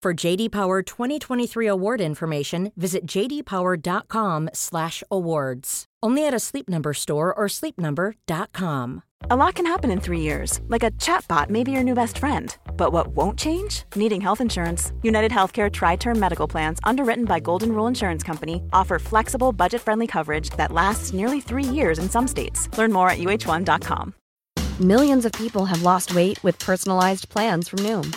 For JD Power 2023 award information, visit jdpower.com/awards. Only at a Sleep Number store or sleepnumber.com. A lot can happen in three years, like a chatbot may be your new best friend. But what won't change? Needing health insurance. United Healthcare Tri Term Medical Plans, underwritten by Golden Rule Insurance Company, offer flexible, budget friendly coverage that lasts nearly three years in some states. Learn more at uh1.com. Millions of people have lost weight with personalized plans from Noom,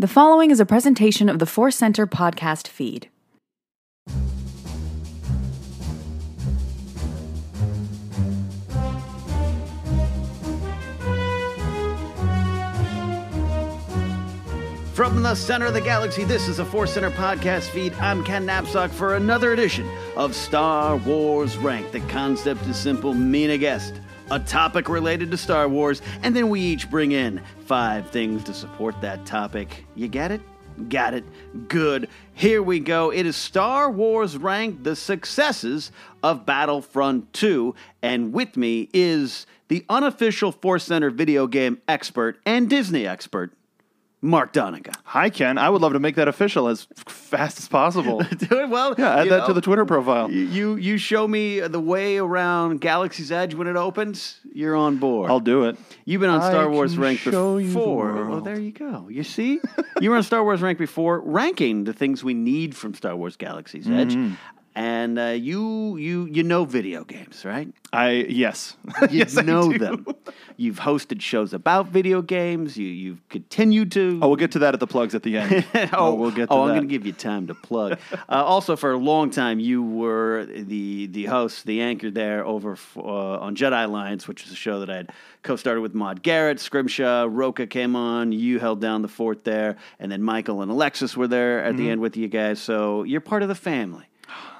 The following is a presentation of the Force Center podcast feed. From the center of the galaxy, this is a Force Center podcast feed. I'm Ken Napzok for another edition of Star Wars Rank. The concept is simple mean a guest, a topic related to Star Wars, and then we each bring in five things to support that topic. You get it? Got it. Good. Here we go. It is Star Wars Rank, the successes of Battlefront 2. And with me is the unofficial Force Center video game expert and Disney expert, Mark Donica. Hi, Ken. I would love to make that official as fast as possible. Do it well. Yeah, add that know, to the Twitter profile. You, you you show me the way around Galaxy's Edge when it opens. You're on board. I'll do it. You've been on I Star Wars Rank show you the before. Well, there you go. You see, you were on Star Wars Rank before, ranking the things we need from Star Wars Galaxy's Edge. Mhm. And uh, you you you know video games, right? I yes, You yes, I know do. them. You've hosted shows about video games. You you've continued to. Oh, we'll get to that at the plugs at the end. oh, we'll get to oh, I'm going to give you time to plug. uh, also, for a long time, you were the the host, the anchor there over f- uh, on Jedi Alliance, which is a show that I had co-started with Maud Garrett, Scrimshaw, Roca came on. You held down the fort there, and then Michael and Alexis were there at Mm-hmm. the end with you guys. So you're part of the family.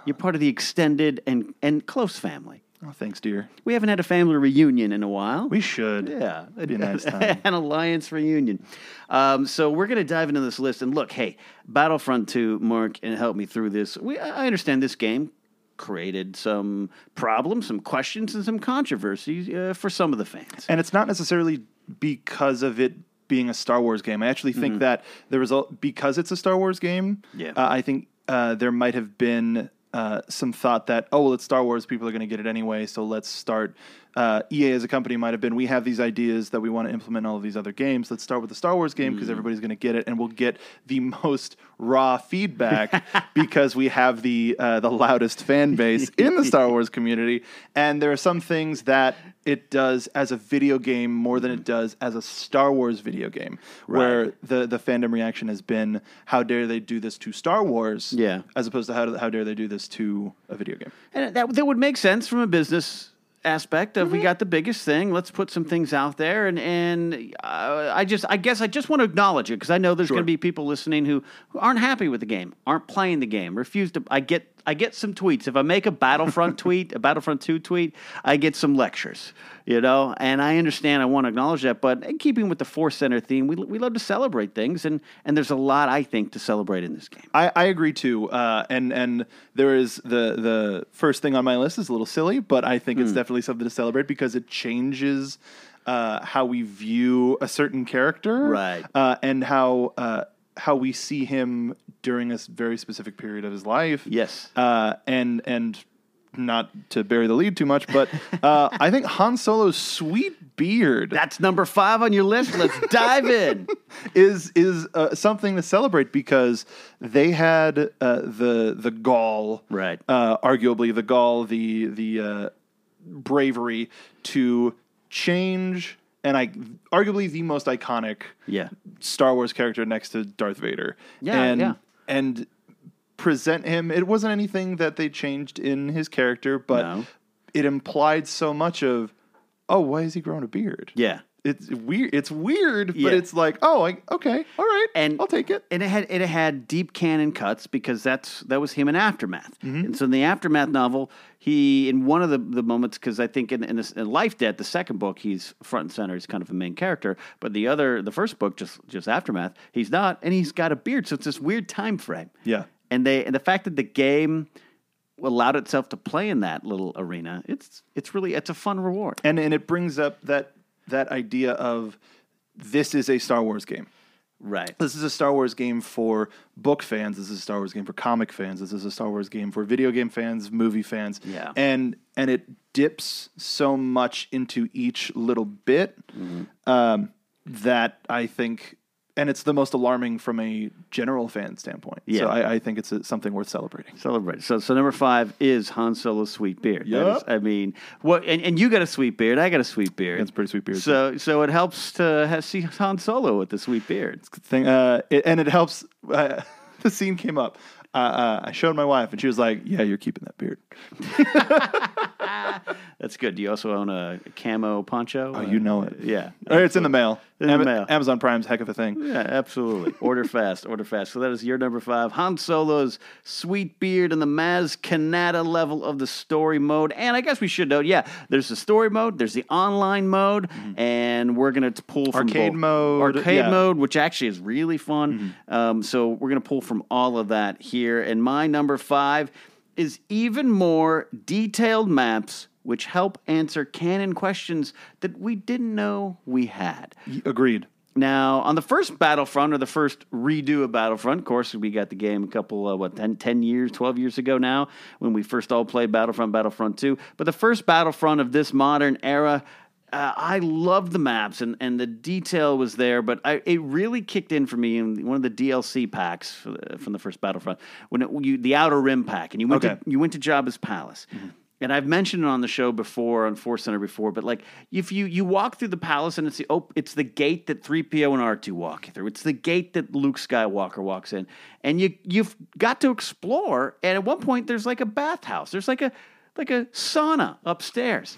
You're part of the extended and and close family. Oh, thanks, dear. We haven't had a family reunion in a while. We should. Yeah, It'd be a nice time. An alliance reunion. Um, so we're going to dive into this list and look. Hey, Battlefront Two, Mark, and help me through this. We, I understand this game created some problems, some questions, and some controversies uh, for some of the fans. And it's not necessarily because of it being a Star Wars game. I actually think that the result because it's a Star Wars game. Yeah. uh, I think uh, there might have been uh, some thought that oh well, it's Star Wars, people are going to get it anyway, so let's start. Uh, EA as a company might have been we have these ideas that we want to implement in all of these other games. Let's start with the Star Wars game because everybody's going to get it, and we'll get the most raw feedback because we have the uh, the loudest fan base in the Star Wars community. And there are some things that it does as a video game more than it does as a Star Wars video game, where the the fandom reaction has been, "How dare they do this to Star Wars?" Yeah. as opposed to how how dare they do this to a video game. And that that would make sense from a business aspect of we got the biggest thing let's put some things out there and and uh, i just i guess i just want to acknowledge it because i know there's going to be people listening who, who aren't happy with the game aren't playing the game refuse to i get i get some tweets if i make a battlefront tweet a battlefront 2 tweet i get some lectures you know and i understand i want to acknowledge that but in keeping with the force center theme we, we love to celebrate things and and there's a lot i think to celebrate in this game I, I agree too, uh, and and there is the the first thing on my list is a little silly, but I think Hmm. it's definitely something to celebrate because it changes uh, how we view a certain character, Right. Uh, and how uh, how we see him during a very specific period of his life. Yes. uh, and and not to bury the lead too much, but uh, I think Han Solo's sweet beard that's number five on your list let's dive in is is uh, something to celebrate because they had uh, the the gall, Right. Uh, arguably the gall, the the uh, bravery to change, and I arguably the most iconic yeah Star Wars character next to Darth Vader. Yeah, and, yeah. and present him. It wasn't anything that they changed in his character, but No. it implied so much of, oh, why is he growing a beard? yeah It's weird. It's weird, Yeah. but it's like, oh, I, okay, all right, and I'll take it. And it had it had deep canon cuts because that's that was him in Aftermath. Mm-hmm. And so in the Aftermath novel, he in one of the, the moments because I think in in, this, in Life Debt, the second book, he's front and center. He's kind of a main character, but the other, the first book, just just Aftermath, he's not, and he's got a beard. So it's this weird time frame. Yeah. And they and the fact that the game allowed itself to play in that little arena, it's it's really it's a fun reward. And and it brings up that that idea of this is a Star Wars game. Right. This is a Star Wars game for book fans. This is a Star Wars game for comic fans. This is a Star Wars game for video game fans, movie fans. Yeah. And and it dips so much into each little bit um, that I think, and it's the most alarming from a general fan standpoint. Yeah. So I, I think it's a, something worth celebrating. Celebrate. So, so number five is Han Solo's sweet beard. Is- I mean, what? And, and you got a sweet beard. I got a sweet beard. That's a pretty sweet beard, So, so it helps to ha see Han Solo with the sweet beard. thing, uh, it, and it helps. Uh, the scene came up. Uh, uh, I showed my wife, and she was like, "Yeah, you're keeping that beard." That's good. Do you also own a camo poncho? Oh, you know it. Yeah. Or it's in the mail. In the Ama- mail. Amazon Prime's heck of a thing. Yeah, absolutely. Order fast, order fast. So that is your number five. Han Solo's sweet beard and the Maz Kanata level of the story mode. And I guess we should note, yeah, there's the story mode, there's the online mode, and we're gonna pull from Mm-hmm. Arcade both- mode, arcade yeah. Mm-hmm. mode, which actually is really fun. Um, so we're gonna pull from all of that here. And my number five is even more detailed maps. Which help answer canon questions that we didn't know we had. Agreed. Now, on the first Battlefront, or the first redo of Battlefront, of course, we got the game a couple, uh, what, 10, 10 years, 12 years ago now, when we first all played Battlefront, Battlefront 2. But the first Battlefront of this modern era, uh, I loved the maps and, and the detail was there, but I, it really kicked in for me in one of the DLC packs for the, from the first Battlefront, when it, you, the Outer Rim pack, and you went, Okay. to, you went to Jabba's Palace. And I've mentioned it on the show before, on Force Center before, but like if you you walk through the palace and it's the oh, it's the gate that three PO and R two walk through. It's the gate that Luke Skywalker walks in, and you you've got to explore. And at one point, there's like a bathhouse. There's like a like a sauna upstairs,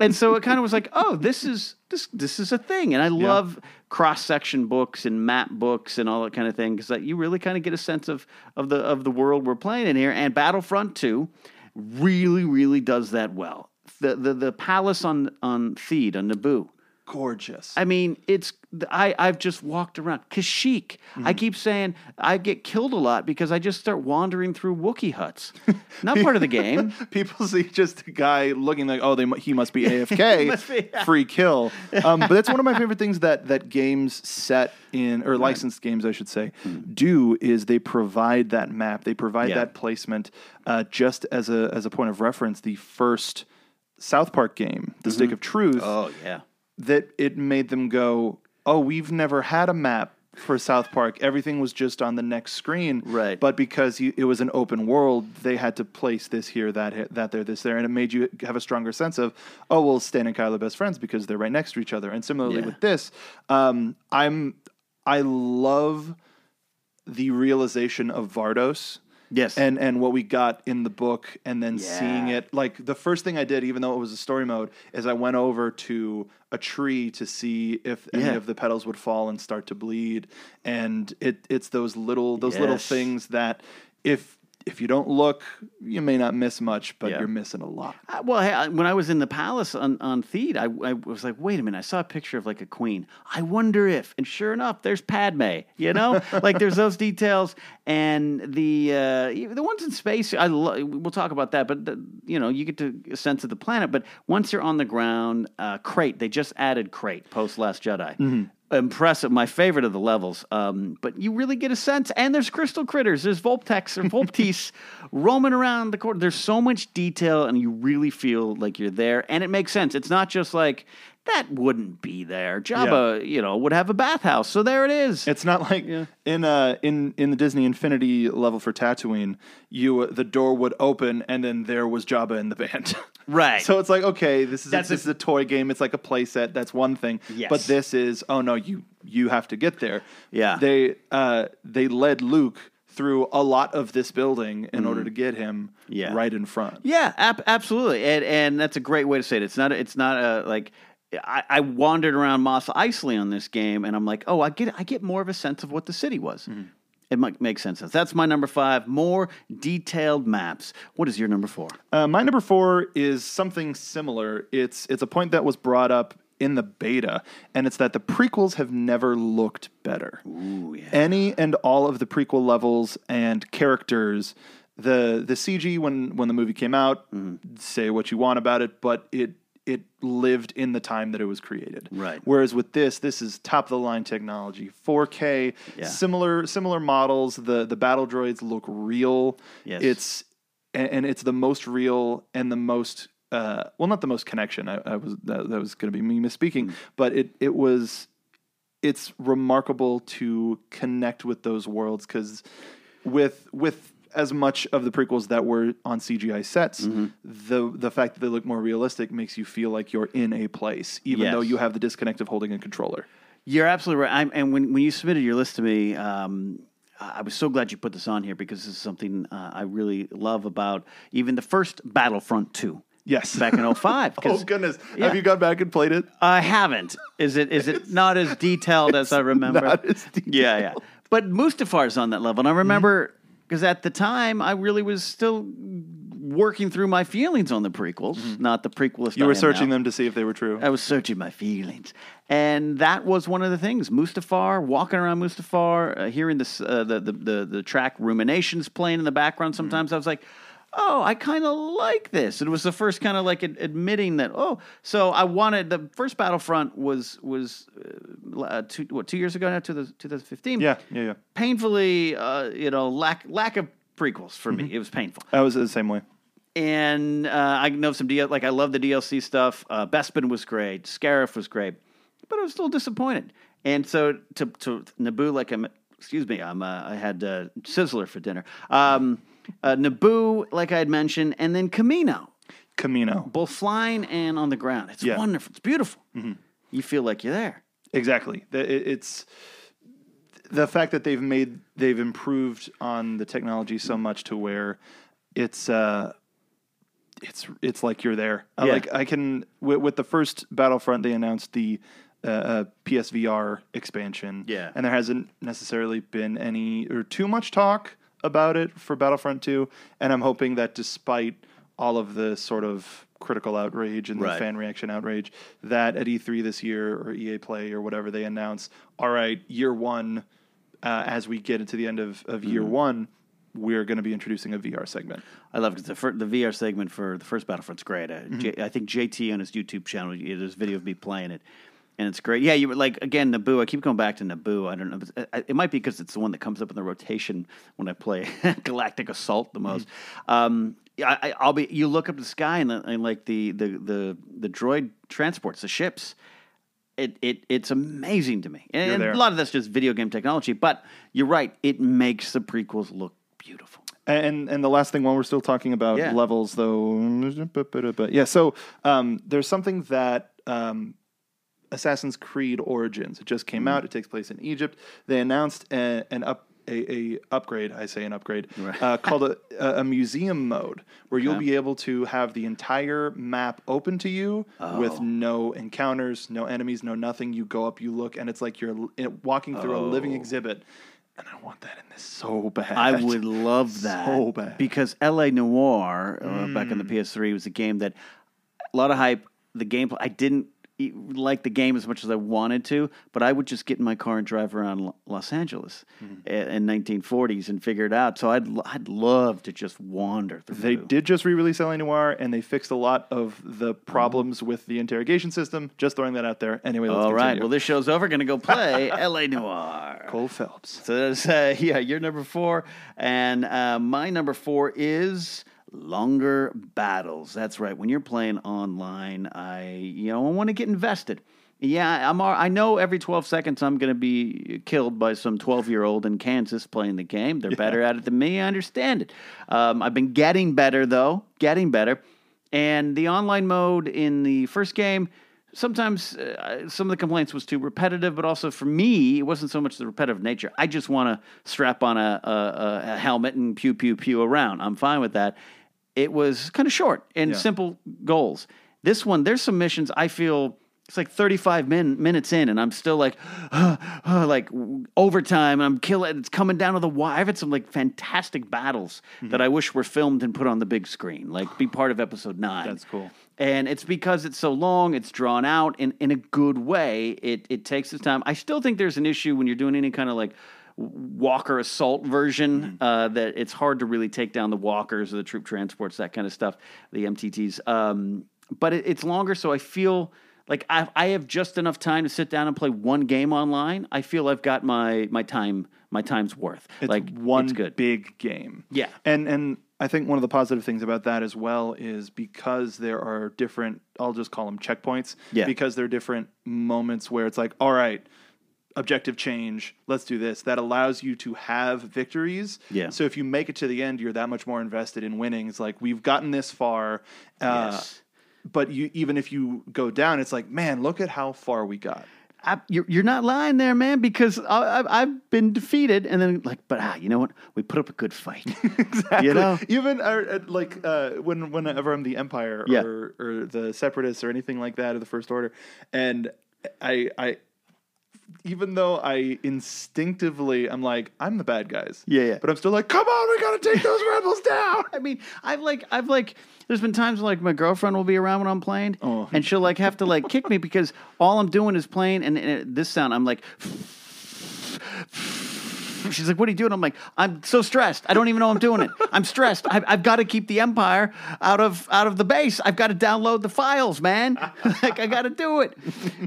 and so it kind of was like, oh, this is this this is a thing. And I love cross section books and map books and all that kind of thing because like, you really kind of get a sense of of the of the world we're playing in here. And Battlefront two really, really does that well. The the, the palace on on Theed on Naboo, gorgeous. I mean, it's I I've just walked around Kashyyyk. Mm-hmm. I keep saying I get killed a lot because I just start wandering through Wookiee huts. Not part of the game. People see just a guy looking like, oh, they, he must be AFK, Must be, yeah. free kill. Um, but that's one of my favorite things that that games set in or licensed games, I should say, do is they provide that map, they provide. Yeah. that placement. Uh, just as a as a point of reference, the first South Park game, The Stick of Truth, Oh yeah. That it made them go, oh, we've never had a map for South Park. Everything was just on the next screen. Right. But because you, it was an open world, they had to place this here, that here, that there, this there, and it made you have a stronger sense of, oh, well, Stan and Kyle are best friends because they're right next to each other. And similarly Yeah. with this, um, I'm I love the realization of Vardos. Yes. And and what we got in the book and then seeing it. Like the first thing I did even though it was a story mode is I went over to a tree to see if any of the petals would fall and start to bleed. And it it's those little those little things that if if you don't look you may not miss much but Yeah. you're missing a lot. Uh, Well, hey, I- when I was in the palace on on Theed, I, I was like, wait a minute, I saw a picture of like a queen. I wonder if, and sure enough, there's Padme. You know, like there's those details, and the uh, the ones in space. I lo- we'll talk about that, but the, you know, you get to a sense of the planet. But once you're on the ground, uh, Crait. They just added Crait post Last Jedi. Impressive, my favorite of the levels. Um, but you really get a sense, and there's crystal critters. There's Volptex or Volptees roaming around the corner. There's so much detail, and you really feel like you're there, and it makes sense. It's not just like that wouldn't be there. Jabba, you know, would have a bathhouse, so there it is. It's not like in uh in in the Disney Infinity level for Tatooine, you the door would open and then there was Jabba in the band. Right. so it's like okay, this is a, this is a toy game. It's like a play set. That's one thing. Yes. But this is oh no, you you have to get there. Yeah. They uh they led Luke through a lot of this building in order to get him Mm. Yeah. right in front. Yeah, ab- absolutely, and and that's a great way to say it. It's not it's not a like. I, I wandered around Mos Eisley on this game, and I'm like, oh, I get I get more of a sense of what the city was. It might make sense. That's my number five. More detailed maps. What is your number four? Uh, my number four is something similar. It's it's a point that was brought up in the beta, and it's that the prequels have never looked better. Ooh, yeah. Any and all of the prequel levels and characters, the the CG when when the movie came out, Mm-hmm. say what you want about it, but it it lived in the time that it was created. Right. Whereas with this, this is top of the line technology, 4K, Yeah. similar similar models. The the battle droids look real. Yes. It's and, and it's the most real and the most uh, well, not the most connection. I, I was that, that was going to be me misspeaking, but it it was it's remarkable to connect with those worlds because with with as much of the prequels that were on CGI sets, the the fact that they look more realistic makes you feel like you're in a place, even Yes. though you have the disconnect of holding a controller. You're absolutely right. I'm, and when, when you submitted your list to me, um, I was so glad you put this on here because this is something uh, I really love about even the first Battlefront 2. Yes. Back in 05. 'cause Oh goodness! Yeah. Have you gone back and played it? I haven't. Is it is it not as detailed as I remember? not as Yeah, yeah. But Mustafar's on that level. And I remember Mm-hmm. Because at the time I really was still working through my feelings on the prequels, not the prequelist. Mm-hmm. You were searching now. them to see if they were true. I was searching my feelings, and that was one of the things. Mustafar, walking around Mustafar, uh, hearing this, uh, the, the the the track Ruminations playing in the background. Sometimes I was like, "Oh, I kind of like this." It was the first kind of like ad- admitting that. Oh, so I wanted the first Battlefront was was uh, uh, two what two years ago now, 2015. yeah, yeah, yeah. painfully, uh, you know, lack lack of prequels for me. It was painful I was the same way. and uh, I know some DL like I love the DLC stuff. Uh, Bespin was great, Scarif was great, but I was still disappointed. And so to to Naboo, like I'm, excuse me, I'm uh, I had uh, Sizzler for dinner. Um, uh, Naboo, like I had mentioned, and then Camino, Camino. both flying and on the ground. It's Yeah. wonderful. It's beautiful. You feel like you're there. Exactly. The- it- It's the fact that they've made they've improved on the technology so much to where it's uh it's it's like you're there. Uh, Yeah. Like I can with, with the first Battlefront, they announced the uh, uh, PSVR expansion. Yeah. and there hasn't necessarily been any or too much talk about it for Battlefront Two. And I'm hoping that despite all of the sort of critical outrage and the Right. fan reaction outrage that at E3 this year or EA Play or whatever they announce, all right, year one, uh, as we get into the end of, of year Mhm. one, we're going to be introducing a VR segment. I love because the, fir- the VR segment for the first Battlefront's great. Uh, Mm-hmm. J- I think JT on his YouTube channel, there's video of me playing it, and it's great. Yeah, you were like again Naboo. I keep going back to Naboo. I don't know. but It, it might be because it's the one that comes up in the rotation when I play Galactic Assault the most. Mm-hmm. Um, I, I, I'll be. You look up the sky and, the, and like the, the the the droid transports, the ships. It, it it's amazing to me, and, and a lot of that's just video game technology. But you're right; it makes the prequels look beautiful. And and the last thing, while we're still talking about Yeah. levels, though, but yeah. So um, there's something that um, Assassin's Creed Origins. It just came out. It takes place in Egypt. They announced a, an up. A, a upgrade, I say an upgrade, uh, called a, a museum mode, where you'll be able to have the entire map open to you with Oh. no encounters, no enemies, no nothing. You go up, you look, and it's like you're walking through a living Oh. exhibit. And I want that in this so bad. I would love that. So bad. Because LA Noire, uh, back on the Mm. PS3, was a game that a lot of hype. The gameplay, I didn't like the game as much as I wanted to, but I would just get in my car and drive around Los Angeles Mm-hmm. in 1940s and figure it out. So I'd, I'd love to just wander through. They did just re-release LA Noire, and they fixed a lot of the problems with the interrogation system. Just throwing that out there. Anyway, let's All right. continue. Well, this show's over. Going to go play LA Noire. Cole Phelps. So that's uh, yeah, you're number four, and uh, my number four is longer battles. That's right. When you're playing online, I you know I want to get invested. Yeah, I'm. I know every 12 seconds I'm going to be killed by some 12 year old in Kansas playing the game. They're better at it than me. I understand it. Um, I've been getting better though, getting better. And the online mode in the first game, sometimes uh, some of the complaints was too repetitive, but also for me, it wasn't so much the repetitive nature. I just want to strap on a, a- a helmet and pew pew pew around. I'm fine with that. It was kind of short and Yeah. simple goals. This one, there's some missions I feel it's like 35 min- minutes in, and I'm still like, like overtime. And I'm killing. It's coming down to the wire. I've had some like fantastic battles Mm-hmm. that I wish were filmed and put on the big screen, like be part of episode nine. That's cool. And it's because it's so long, it's drawn out in, in a good way. It it takes its time. I still think there's an issue when you're doing any kind of like walker assault version uh, that it's hard to really take down the walkers or the troop transports, that kind of stuff, the MTTs. Um, but it, it's longer, so I feel like I, I have just enough time to sit down and play one game online. I feel I've got my my time my time's worth. It's like one it's good. big game. Yeah. And and I think one of the positive things about that as well is because there are different I'll just call them checkpoints. Yeah. Because there are different moments where it's like, all right, objective change, let's do this. That allows you to have victories. Yeah. So if you make it to the end, you're that much more invested in winning. It's like we've gotten this far. Uh, Yes. But you even if you go down, it's like, man, look at how far we got. I, you're, you're not lying there, man, because I, I, I've been defeated, and then like, but ah, you know what? We put up a good fight. exactly. You know? even uh, uh, like uh, when whenever I'm the Empire Yeah. or, or the Separatists or anything like that, or the First Order, and I I even though I instinctively I'm like I'm the bad guys, Yeah, yeah. but I'm still like, come on, we gotta take those rebels down. I mean, I've like, I've like, there's been times like my girlfriend will be around when I'm playing, oh. and she'll like have to like kick me because all I'm doing is playing, and, and this sound, I'm like. She's like, "What are you doing?" I'm like, "I'm so stressed. I don't even know I'm doing it. I'm stressed. I've, I've got to keep the Empire out of out of the base. I've got to download the files, man. like, I got to do it."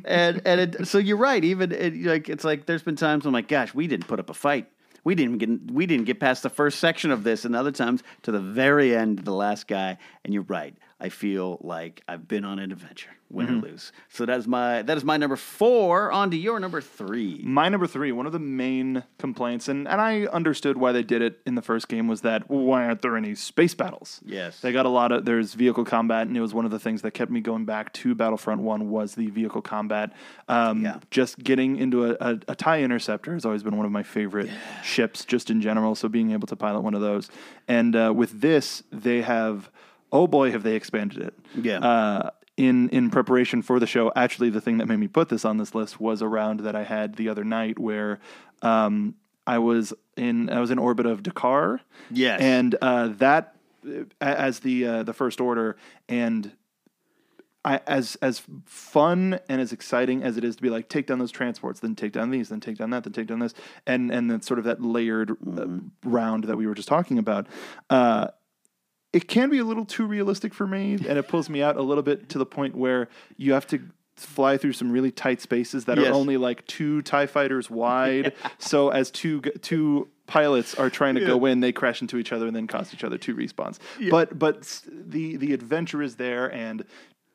And and it, so you're right. Even it, like it's like there's been times I'm like, "Gosh, we didn't put up a fight. We didn't get we didn't get past the first section of this, and other times to the very end, the last guy." And you're right. I feel like I've been on an adventure, win Mhm. or lose. So that's my that is my number four. On to your number three. My number three, one of the main complaints, and, and I understood why they did it in the first game, was that why aren't there any space battles? Yes. They got a lot of there's vehicle combat, and it was one of the things that kept me going back to Battlefront One was the vehicle combat. Um, Just getting into a, a, a tie interceptor has always been one of my favorite ships, just in general. So being able to pilot one of those, and uh, with this, they have oh boy, have they expanded it. Yeah. Uh, in in preparation for the show, actually, the thing that made me put this on this list was a round that I had the other night where um, I was in I was in orbit of D'Qar. Yes. and uh, that as the uh, the First Order, and I, as as fun and as exciting as it is to be like take down those transports, then take down these, then take down that, then take down this, and and then sort of that layered uh, round that we were just talking about. Uh, it can be a little too realistic for me, and it pulls me out a little bit to the point where you have to fly through some really tight spaces that Yes. are only like two Tie Fighters wide. So as two two pilots are trying to go in, they crash into each other and then cost each other two respawns. But but the the adventure is there and.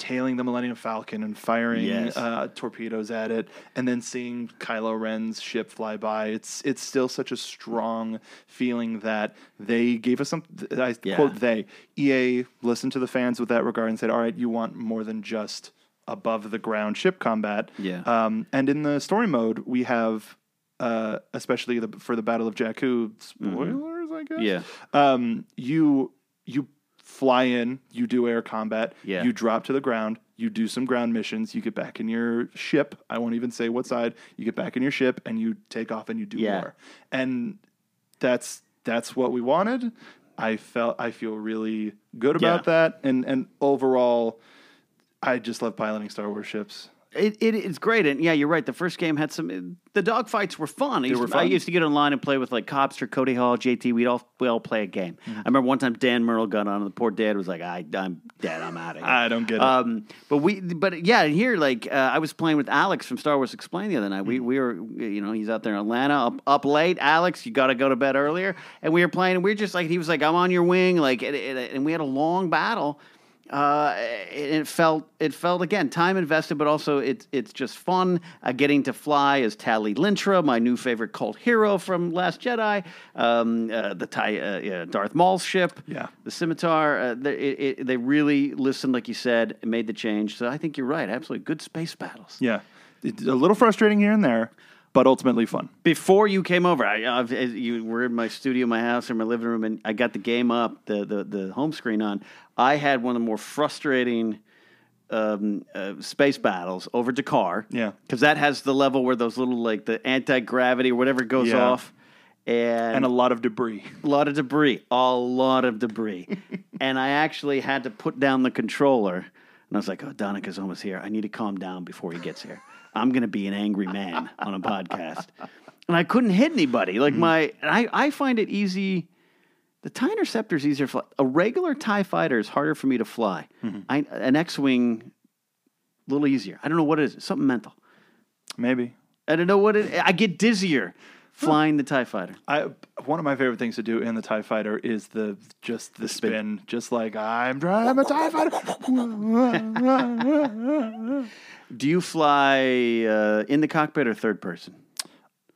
Tailing the Millennium Falcon and firing Yes. uh, torpedoes at it, and then seeing Kylo Ren's ship fly by. It's it's still such a strong feeling that they gave us some. I Yeah. quote they EA listened to the fans with that regard and said, "All right, you want more than just above the ground ship combat." Yeah. Um, and in the story mode, we have, uh, especially the, for the Battle of Jakku, spoilers, I guess. Yeah. Um, you you fly in, you do air combat, Yeah. you drop to the ground, you do some ground missions, you get back in your ship. I won't even say what side. You get back in your ship and you take off and you do Yeah. more. And that's that's what we wanted. I felt I feel really good about Yeah. that. And and overall, I just love piloting Star Wars ships. It, it it's great, and yeah, you're right. The first game had some. The dogfights were fun. I used, were to, I used to get online and play with like Copster, Cody Hall, JT. We'd all we all play a game. Mm-hmm. I remember one time Dan Merle got on, and the poor dad was like, "I I'm dead. I'm out of here." I don't get it. Um, but we, but yeah, here like uh, I was playing with Alex from Star Wars Explained the other night. We Mm-hmm. we were you know he's out there in Atlanta up up late. Alex, you got to go to bed earlier, and we were playing. and we are just like he was like I'm on your wing, like and and we had a long battle. Uh, it, felt it felt again time invested, but also it's it's just fun. Uh, getting to fly as Tallie Lintra, my new favorite cult hero from Last Jedi, um, uh, the Ty, uh, Darth Maul's ship, Yeah. the scimitar. Uh, they, it, they really listened, like you said, and made the change. So I think you're right. Absolutely, good space battles. Yeah. It's a little frustrating here and there, but ultimately fun. Before you came over, I, I've, you were in my studio, my house, or my living room, and I got the game up, the the, the home screen on. I had one of the more frustrating um, uh, space battles over D'Qar. Yeah. because that has the level where those little like the anti gravity or whatever goes Yeah. off, and, And a lot of debris. a lot of debris, a lot of debris. and I actually had to put down the controller. And I was like, oh, Donica's almost here. I need to calm down before he gets here. I'm going to be an angry man on a podcast. And I couldn't hit anybody. Like mm. my, and I, I find it easy. The TIE Interceptor is easier fly. A regular TIE fighter is harder for me to fly. Mm-hmm. I, an X Wing, a little easier. I don't know what it is. Something mental. Maybe. I don't know what it I get dizzier flying the TIE fighter. I one of my favorite things to do in the Tie Fighter is the just the, spin. just like I'm driving a Tie Fighter. Do you fly uh, in the cockpit or third person?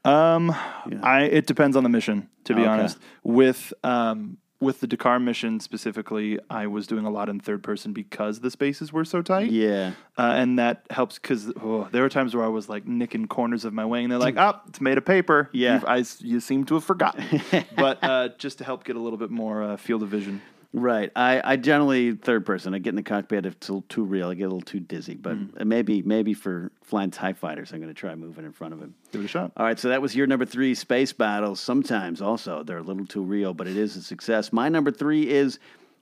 um, I it depends on the mission. To be Okay. honest, with um with the D'Qar mission specifically, I was doing a lot in third person because the spaces were so tight. Yeah. Uh, and that helps because oh, there were times where I was like nicking corners of my wing, and they're like, "Oh, it's made of paper." Yeah. You've- I, you seem to have forgotten. but uh, just to help get a little bit more uh, field of vision. Right. I, I generally third person. I get in the cockpit if it's a little too real. I get a little too dizzy. But uh, maybe maybe for flying TIE fighters, I'm going to try moving in front of him. Give it a shot. All right, so that was your number three, space battles. Sometimes also they're a little too real, but it is a success. My number three is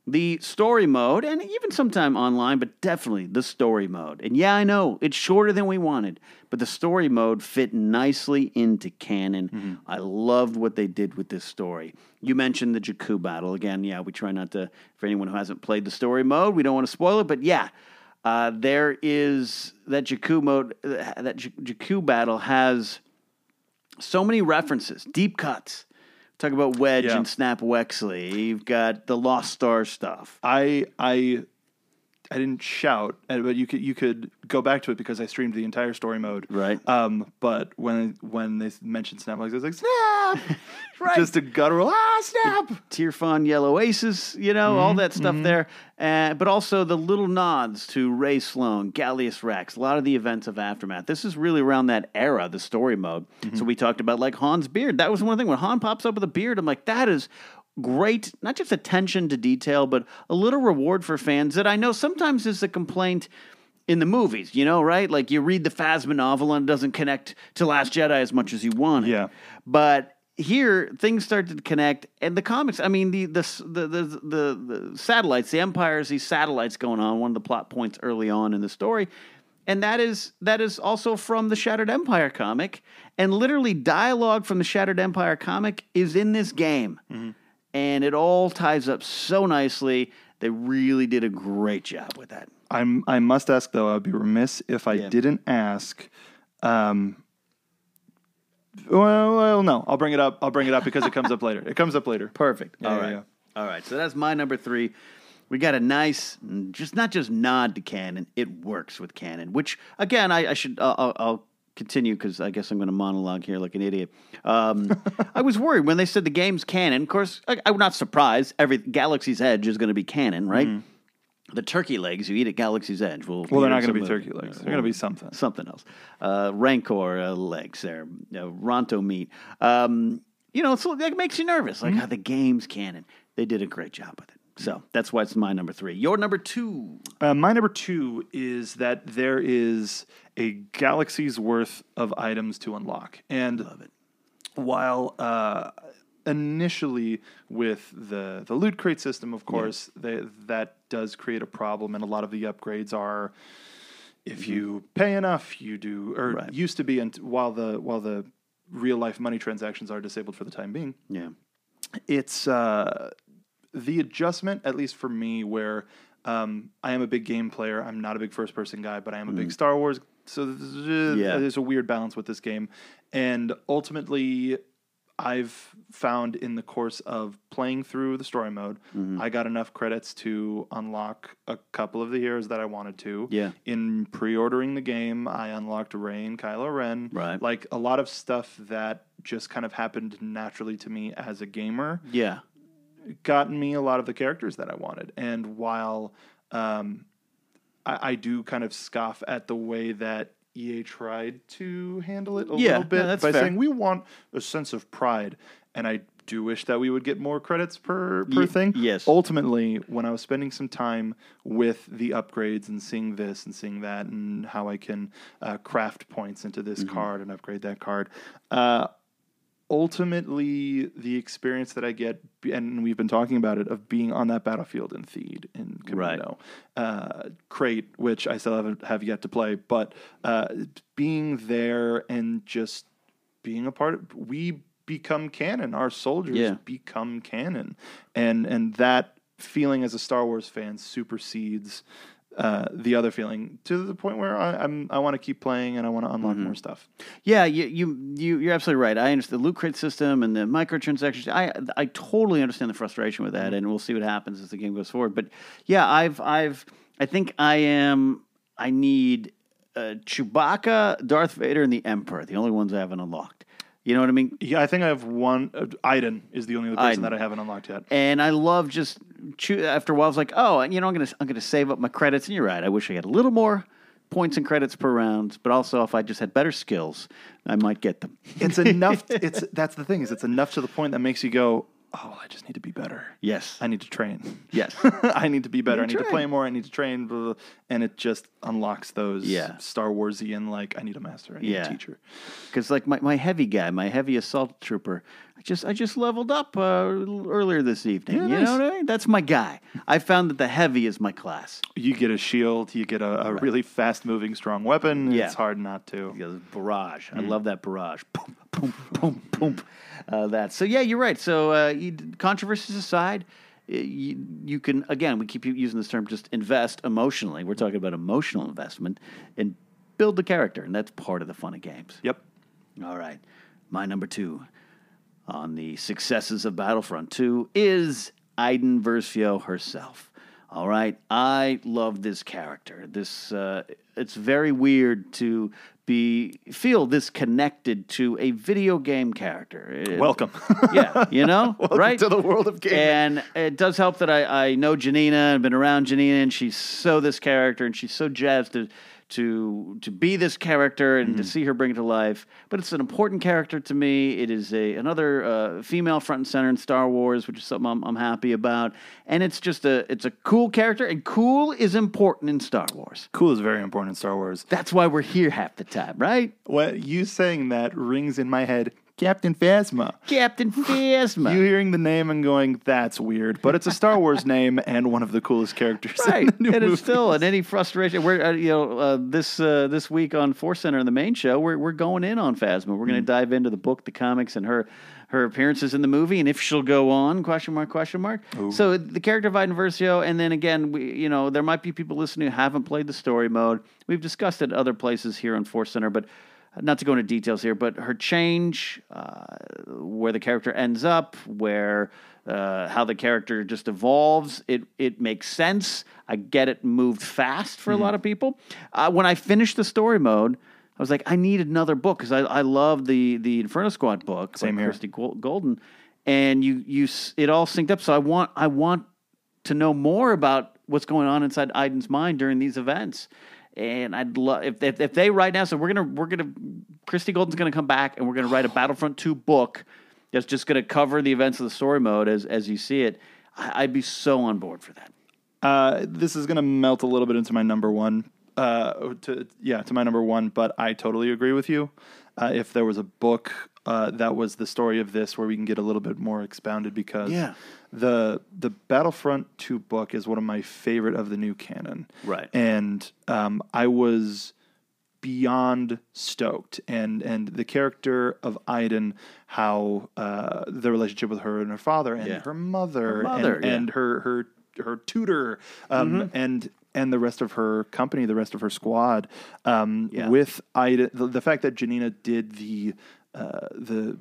the story mode, and even sometime online, but definitely the story mode. And yeah, I know it's shorter than we wanted, but the story mode fit nicely into canon. I loved what they did with this story. You mentioned the Jakku battle again. Yeah, we try not to for anyone who hasn't played the story mode. We don't want to spoil it, but yeah. Uh, there is that Jakku mode, that J- Jakku battle has so many references, deep cuts. Talk about Wedge Yeah. and Snap Wexley. You've got the Lost Star stuff. I I I didn't shout, but you could you could go back to it because I streamed the entire story mode. Right. Um, but when when they mentioned snap, I was like snap, right? Just a guttural ah snap. Tear Fun, Yellow Aces, you know, all that stuff there. Uh, but also the little nods to Rae Sloane, Gallius Rax, a lot of the events of Aftermath. This is really around that era, the story mode. So we talked about like Han's beard. That was one thing when Han pops up with a beard, I'm like, that is great, not just attention to detail, but a little reward for fans that I know sometimes is a complaint in the movies, you know, right? Like you read the Phasma novel and it doesn't connect to Last Jedi as much as you want. Yeah. But here things start to connect, and the comics. I mean, the the the the, the, the satellites, the empires, these satellites going on. One of the plot points early on in the story, and that is that is also from the Shattered Empire comic, and literally dialogue from the Shattered Empire comic is in this game, mm-hmm. And it all ties up so nicely. They really did a great job with that. I'm. I must ask though. I'd be remiss if I Yeah. didn't ask. Um, well, well, no. I'll bring it up. I'll bring it up because it comes up later. It comes up later. Perfect. Yeah, All yeah, right. yeah. All right. So that's my number three. We got a nice, just not just nod to canon. It works with canon, which again, I, I should. I'll, I'll- I'll continue because I guess I'm going to monologue here like an idiot. Um, I was worried when they said the game's canon. Of course, I, I'm not surprised. Every Galaxy's Edge is going to be canon, right? The turkey legs you eat at Galaxy's Edge will. Mm-hmm. Well, they're not going to be turkey legs. They're going to be something. something else. Uh, Rancor uh, legs there, uh, Ronto meat. Um, you know, so that makes you nervous. Mm-hmm. Like how the game's canon. They did a great job with it. So that's why it's my number three. Your number two. Uh, my number two is that there is a galaxy's worth of items to unlock, and Love it. while uh, initially with the the loot crate system, of course, they, that does create a problem, and a lot of the upgrades are if you pay enough, you do, or Right. used to be, and while the while the real life money transactions are disabled for the time being Yeah. it's uh, the adjustment, at least for me, where um, I am a big game player. I'm not a big first person guy, but I am a big mm. Star Wars. So there's, uh, Yeah. there's a weird balance with this game. And ultimately, I've found in the course of playing through the story mode, mm-hmm. I got enough credits to unlock a couple of the heroes that I wanted to. Yeah. In pre ordering the game, I unlocked Rey and Kylo Ren. Right. Like a lot of stuff that just kind of happened naturally to me as a gamer Yeah. Gotten me a lot of the characters that I wanted. And while um, I, I do kind of scoff at the way that EA tried to handle it a Yeah, little bit that's by fair. saying we want a sense of pride, and I do wish that we would get more credits per per Ye- thing. yes. Ultimately, when I was spending some time with the upgrades and seeing this and seeing that and how I can uh, craft points into this Mm-hmm. card and upgrade that card. Uh, ultimately the experience that I get, and we've been talking about it, of being on that battlefield in Theed in Right. Uh, Crait, which I still haven't have yet to play, but uh, being there and just being a part of, we become canon. Our soldiers Yeah. become canon, and and that feeling as a Star Wars fan supersedes. Uh, the other feeling to the point where I, I'm I want to keep playing and I want to unlock more stuff. Yeah, you, you you you're absolutely right. I understand the loot crate system and the microtransactions. I I totally understand the frustration with that, and we'll see what happens as the game goes forward. But yeah, I've I've I think I am. I need uh, Chewbacca, Darth Vader, and the Emperor. The only ones I haven't unlocked. You know what I mean? Yeah, I think I have one. Uh, Iden is the only other person Iden. that I haven't unlocked yet. And I love just after a while. I was like, oh, you know, I'm gonna I'm gonna save up my credits. And you're right. I wish I had a little more points and credits per round. But also, if I just had better skills, I might get them. It's enough. it's that's the thing is it's enough to the point that makes you go, oh, I just need to be better. Yes. I need to train. Yes. I need to be better. I need need to play more. I need to train. Blah, blah, blah. and it just unlocks those Yeah. Star Warsian like I need a master. I need Yeah. a teacher. Because like my, my heavy guy, my heavy assault trooper, I just I just leveled up uh, earlier this evening. Yeah, you nice. know what I mean? That's my guy. I found that the heavy is my class. You get a shield. You get a, a really fast moving, strong weapon. Yeah. It's hard not to. You know, barrage. Mm. I love that barrage. Boom, boom, boom, boom. Uh, that. So yeah, you're right. So uh, you, controversies aside, you, you can again we keep using this term just invest emotionally. We're talking about emotional investment and build the character, and that's part of the fun of games. Yep. All right. My number two on the successes of Battlefront 2 is Iden Versio herself. All right. I love this character. This uh, it's very weird to be feel this connected to a video game character. It- Welcome. yeah, you know, Welcome right to the world of gaming. And it does help that I, I know Janina and been around Janina, and she's so this character, and she's so jazzed to to to be this character and Mm-hmm. to see her bring it to life. But it's an important character to me. It is a another uh, female front and center in Star Wars, which is something I'm, I'm happy about. And it's just a it's a cool character, and cool is important in Star Wars. Cool is very important in Star Wars. That's why we're here half the time, right? What you saying that rings in my head Captain Phasma. Captain Phasma. You hearing the name and going, "That's weird," but it's a Star Wars name and one of the coolest characters. Right, and movie. it's still, and any frustration. We're uh, you know uh, this uh, this week on Force Center in the main show, we're we're going in on Phasma. We're Mm. going to dive into the book, the comics, and her her appearances in the movie, and if she'll go on? Question mark? Question mark? So the character of Iden Versio, and then again, we you know there might be people listening who haven't played the story mode. We've discussed it other places here on Force Center, but not to go into details here, but her change, uh, where the character ends up, where uh, how the character just evolves, it it makes sense. I get it moved fast for a lot of people. Uh, when I finished the story mode, I was like, I need another book because I I love the the Inferno Squad book, Same by here. Christie Golden, and you you it all synced up. So I want I want to know more about what's going on inside Iden's mind during these events. And I'd love if, if if they right now. So we're gonna we're gonna Christie Golden's gonna come back and we're gonna write a Battlefront Two book that's just gonna cover the events of the story mode as as you see it. I, I'd be so on board for that. Uh, this is to melt a little bit into my number one. Uh, to yeah, to my number one. But I totally agree with you. Uh, if there was a book uh, that was the story of this, where we can get a little bit more expounded, because Yeah. the the Battlefront Two book is one of my favorite of the new canon. Right. and um, I was beyond stoked and and the character of Iden how uh, the relationship with her and her father and Yeah. her mother, Her mother, and, yeah. and her her her tutor um, and and the rest of her company the rest of her squad um, Yeah. with Iden the, the fact that Janina did the uh, the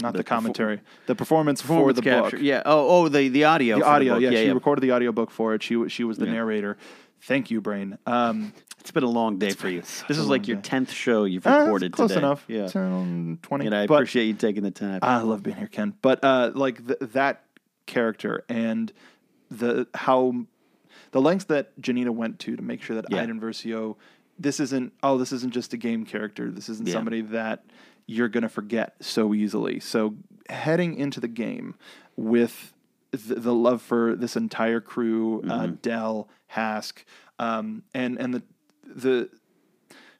not the, commentary the performance, Performance for the capture. book Yeah. Oh, oh, the the audio. the audio book. yeah, she yeah. recorded the audio book for it she she was the Yeah. narrator thank you brain um, It's been a long day for you. This is like your tenth show you've uh, recorded close today. enough Yeah. 10, 20 And I but- appreciate you taking the time. I love being here, Ken. But uh, like th- that character and the how the lengths that Janina went to to make sure that Yeah. Iden Versio, this isn't oh this isn't just a game character. This isn't Yeah. somebody that you're gonna forget so easily. So heading into the game with the, the love for this entire crew, uh, Mm-hmm. Del, Hask, um, and and the the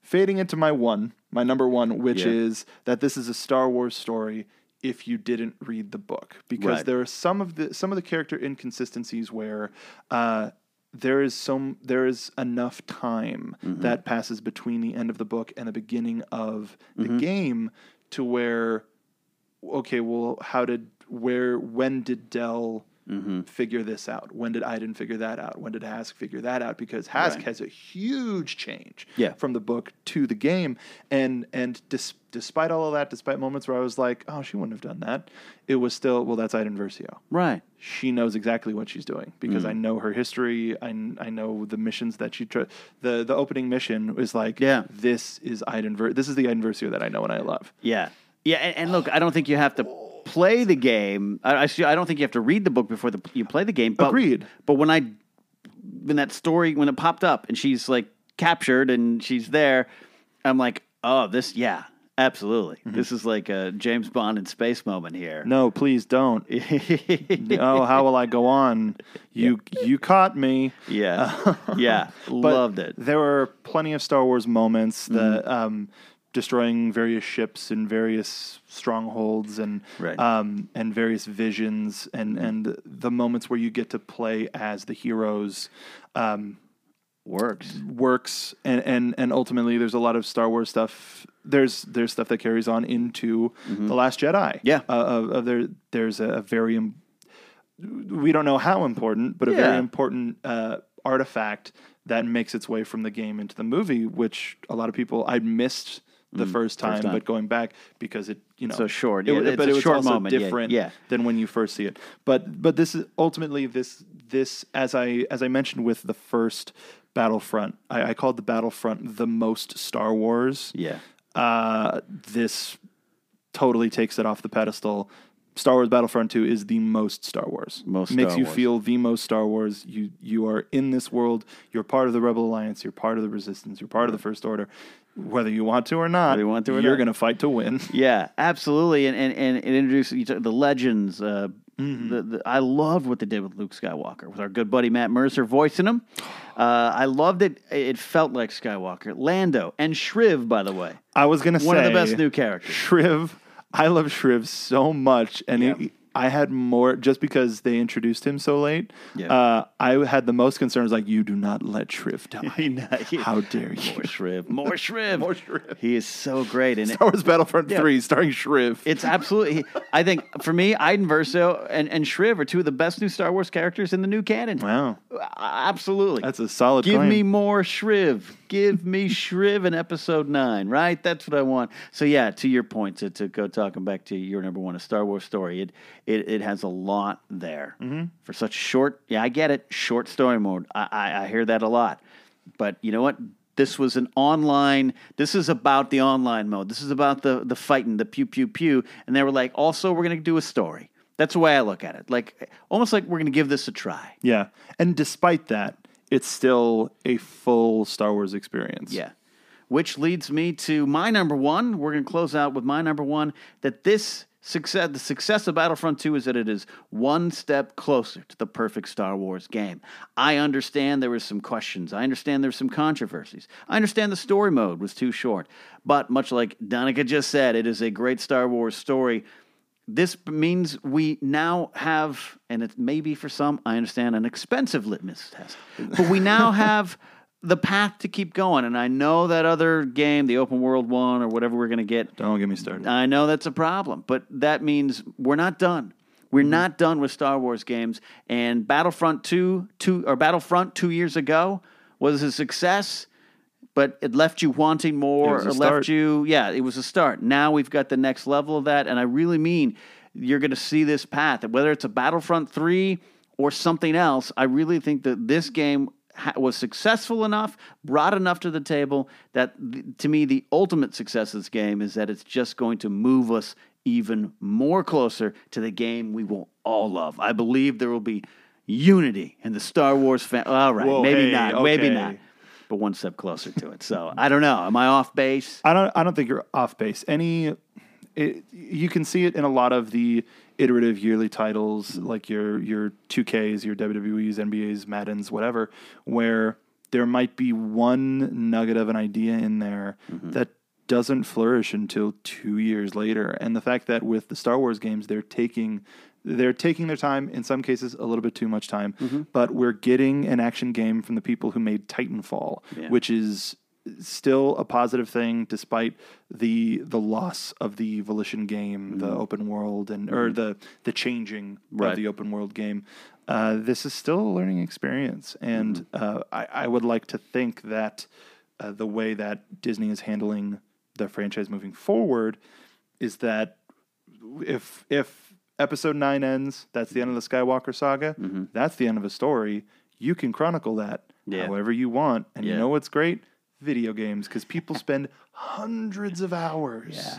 fading into my one, my number one, which Yeah. is that this is a Star Wars story if you didn't read the book, because Right. there are some of the some of the character inconsistencies where uh, there is some there is enough time Mm-hmm. that passes between the end of the book and the beginning of the Mm-hmm. game to where okay, well, how did where when did Del Mm-hmm. figure this out? When did Iden figure that out? When did Hask figure that out? Because Hask Right. has a huge change Yeah. from the book to the game, and and dis- despite all of that, despite moments where I was like, oh, she wouldn't have done that, it was still well, that's Iden Versio. right. She knows exactly what she's doing because Mm. I know her history. I, I know the missions that she tr- the the opening mission was like, Yeah. this is Iden Ver- this is the Iden Versio that I know and I love. Yeah, yeah, and, and look, I don't think you have to play the game. I, I, see- I don't think you have to read the book before the, you play the game. But, Agreed. But when I when that story when it popped up and she's like captured and she's there, I'm like, oh, this, yeah, absolutely. Mm-hmm. This is like a James Bond in space moment here. No, please don't. oh, how will I go on? You you caught me. Yeah, yeah, loved it. There were plenty of Star Wars moments that um, destroying various ships and various strongholds and Right. um, and various visions and and the moments where you get to play as the heroes. Um, Works. works and, and and ultimately there's a lot of Star Wars stuff there's there's stuff that carries on into the Last Jedi Yeah. uh, of, of there there's a very im- we don't know how important but a very important uh, artifact that makes its way from the game into the movie which a lot of people I missed the first time, time. but going back because it you know So short. it, Yeah, wa- it's but a it was short also moment. Yeah, different yeah. than when you first see it. But but this is ultimately this this as I as I mentioned with the first Battlefront, I, I called the Battlefront the most Star Wars. Yeah. Uh, this totally takes it off the pedestal. Star Wars Battlefront 2 is the most Star Wars. Most makes Star you Wars. feel the most Star Wars. You you are in this world. You're part of the Rebel Alliance. You're part of the Resistance. You're part of the First Order. Whether you want to or not, Whether you want to or you're going to fight to win. Yeah, absolutely, and and, and it introduced you to the legends. Uh, Mm-hmm. the, the, I loved what they did with Luke Skywalker, with our good buddy Matt Mercer voicing him. Uh, I loved it. It felt like Skywalker, Lando, and Shriv. By the way, I was going to say one of the best new characters. Shriv. I love Shriv so much, and he- I had more just because they introduced him so late. Yeah. Uh, I had the most concerns like you do not let Shriv die. How dare you? More Shriv, more Shriv, More Shriv. He is so great, it, Star Wars Battlefront Yeah. 3 starring Shriv. It's absolutely. I think for me, Iden Versio and, and Shriv are two of the best new Star Wars characters in the new canon. wow. Absolutely. That's a solid Give claim. me more Shriv. Give me Shriv in episode nine, right? That's what I want. So yeah, to your point, to, to go talking back to your number one, a Star Wars story. It it, it has a lot there Mm-hmm. for such short. Yeah, I get it. Short story mode. I, I I hear that a lot. But you know what? This was an online. This is about the online mode. This is about the the fighting, the pew pew pew. And they were like, also, we're going to do a story. That's the way I look at it. Like almost like we're going to give this a try. Yeah. And despite that, it's still a full Star Wars experience. Yeah. Which leads me to my number one. We're going to close out with my number one that this success, the success of Battlefront 2 is that it is one step closer to the perfect Star Wars game. I understand there was some questions. I understand there's some controversies. I understand the story mode was too short. But much like Danica just said, it is a great Star Wars story. This means we now have, and it may be for some, I understand, an expensive litmus test, but we now have the path to keep going. And I know that other game, the open world one or whatever we're going to get, Don't get me started. I know that's a problem, but that means we're not done. We're Mm-hmm. not done with Star Wars games. And Battlefront 2, two or Battlefront 2 years ago was a success, but it left you wanting more It was a or start. left you yeah, it was a start. Now we've got the next level of that and I really mean you're going to see this path whether it's a Battlefront 3 or something else. I really think that this game was successful enough, brought enough to the table that th- to me the ultimate success of this game is that it's just going to move us even more closer to the game we will all love. I believe there will be unity in the Star Wars fan. All right, Whoa, maybe hey, not, maybe not, but one step closer to it. So I don't know. Am I off base? I don't. I don't think you're off base. Any, it, you can see it in a lot of the iterative yearly titles, like your your two Ks, your WWE's, NBA's, Madden's, whatever, where there might be one nugget of an idea in there mm-hmm. that doesn't flourish until two years later. And the fact that with the Star Wars games, they're taking they're taking their time in some cases a little bit too much time mm-hmm. but we're getting an action game from the people who made titanfall Yeah. which is still a positive thing despite the the loss of the volition game the open world and or the the changing Right. of the open world game. Uh, this is still a learning experience. And uh, I, I would like to think that uh, the way that disney is handling the franchise moving forward is that if if episode 9 ends that's the end of the skywalker saga that's the end of a story. You can chronicle that Yeah. however you want and Yeah. you know what's great video games because people spend hundreds of hours Yeah.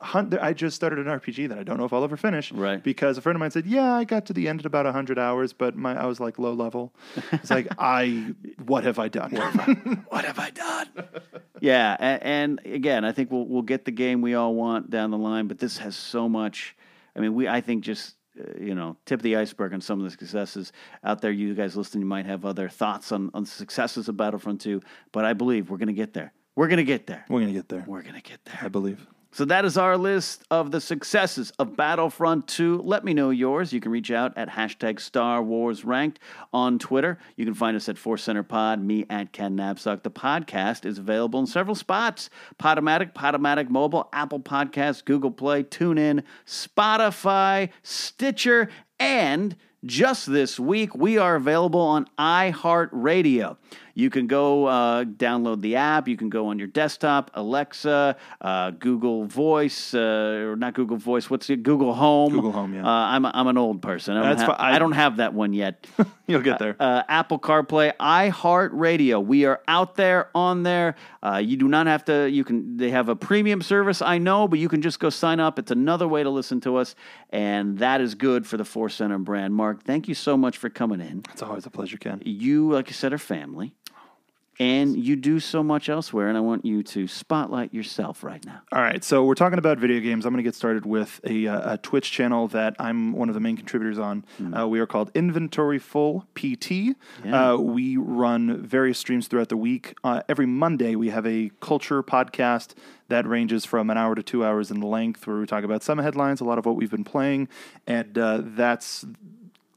Hun- I just started an RPG that I don't know if I'll ever finish. Right. Because a friend of mine said, "Yeah, I got to the end at about hundred hours, but my I was like low level." It's like I, what have I done? What have I done? yeah, and, and again, I think we'll we'll get the game we all want down the line, but this has so much. I mean, we I think just Uh, you know tip of the iceberg on some of the successes out there. You guys listening, you might have other thoughts on on successes of Battlefront Two, but I believe we're gonna get there. We're gonna get there. We're gonna get there. We're gonna get there. I believe. So that is our list of the successes of Battlefront 2. Let me know yours. You can reach out at hashtag Star Wars Ranked on Twitter. You can find us at Force Center Pod, me at Ken Knapsack. The podcast is available in several spots. Podomatic, Podomatic Mobile, Apple Podcasts, Google Play, TuneIn, Spotify, Stitcher, and just this week, we are available on iHeartRadio. You can go uh, download the app. You can go on your desktop, Alexa, uh, Google Voice, uh, or not Google Voice. What's it? Google Home. Google Home, yeah. Uh, I'm a, I'm an old person. I don't, That's have, I- I don't have that one yet. You'll get there. Uh, Apple CarPlay, iHeartRadio. We are out there on there. Uh, you do not have to. You can. They have a premium service, I know, but you can just go sign up. It's another way to listen to us, and that is good for the Force Center brand. Mark, thank you so much for coming in. it's always a pleasure, Ken. You, like I said, are family. And you do so much elsewhere. And I want you to spotlight yourself right now. All right, so we're talking about video games. I'm going to get started with a, uh, a Twitch channel that I'm one of the main contributors on. Uh, we are called Inventory Full PT. Yeah. Uh, we run various streams throughout the week. Uh, every Monday, we have a culture podcast that ranges from an hour to two hours in length, where we talk about some headlines, a lot of what we've been playing, and uh, that's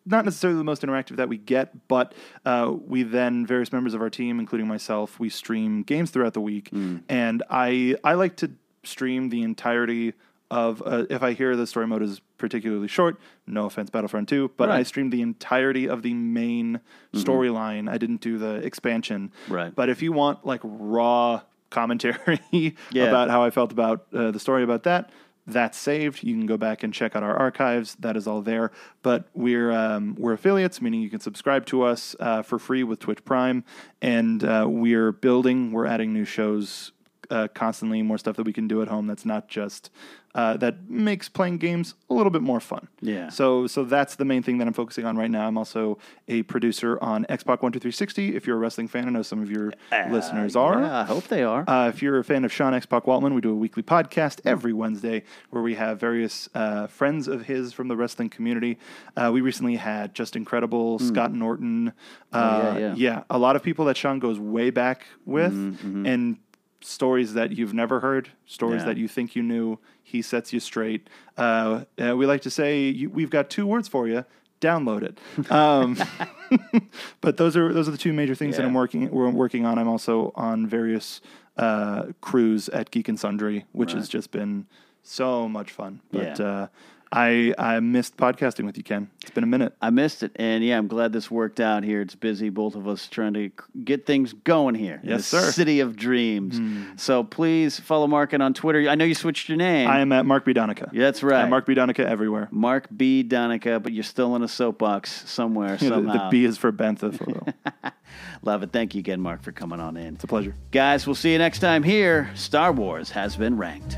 not necessarily the most interactive that we get, but uh, we then various members of our team, including myself, we stream games throughout the week, and I I like to stream the entirety of uh, if I hear the story mode is particularly short. No offense, Battlefront Two, but I Right. streamed the entirety of the main storyline. I didn't do the expansion, Right. But if you want like raw commentary Yeah. about how I felt about uh, the story about that. That's saved. You can go back and check out our archives. That is all there. But we're um, we're affiliates, meaning you can subscribe to us uh, for free with Twitch Prime, and uh, we're building. We're adding new shows uh, constantly, more stuff that we can do at home. That's not just uh, that makes playing games a little bit more fun. Yeah. So so that's the main thing that I'm focusing on right now. I'm also a producer on X-Pac One Two Three Sixty. If you're a wrestling fan, I know some of your listeners are. Yeah, I hope they are. Uh, if you're a fan of Sean X. Pac Waltman, we do a weekly podcast every Wednesday where we have various uh, friends of his from the wrestling community. Uh, we recently had Justin Credible, Scott Norton. Uh, Hmm. yeah, yeah. a lot of people that Sean goes way back with, Mm-hmm, and stories that you've never heard, stories Yeah. that you think you knew. He sets you straight. Uh, uh, we like to say you, we've got two words for you. Download it. Um, but those are those are the two major things that I'm working we're working on. I'm also on various uh, crews at Geek and Sundry, which has just been so much fun. But Yeah. I I missed podcasting with you, Ken. It's been a minute. I missed it, and yeah, I'm glad this worked out here. It's busy, both of us trying to get things going here. in Yes, the sir. City of Dreams. Hmm. So please follow Mark and on Twitter. I know you switched your name. I am at Mark B Donica. Yeah, that's right. Mark B Donica everywhere. Mark B. Donica, but you're still in a soapbox somewhere, Yeah, the, somehow. the B is for Bentha. For, Love it. Thank you again, Mark, for coming on in. it's a pleasure. Guys, we'll see you next time here. Star Wars has been ranked.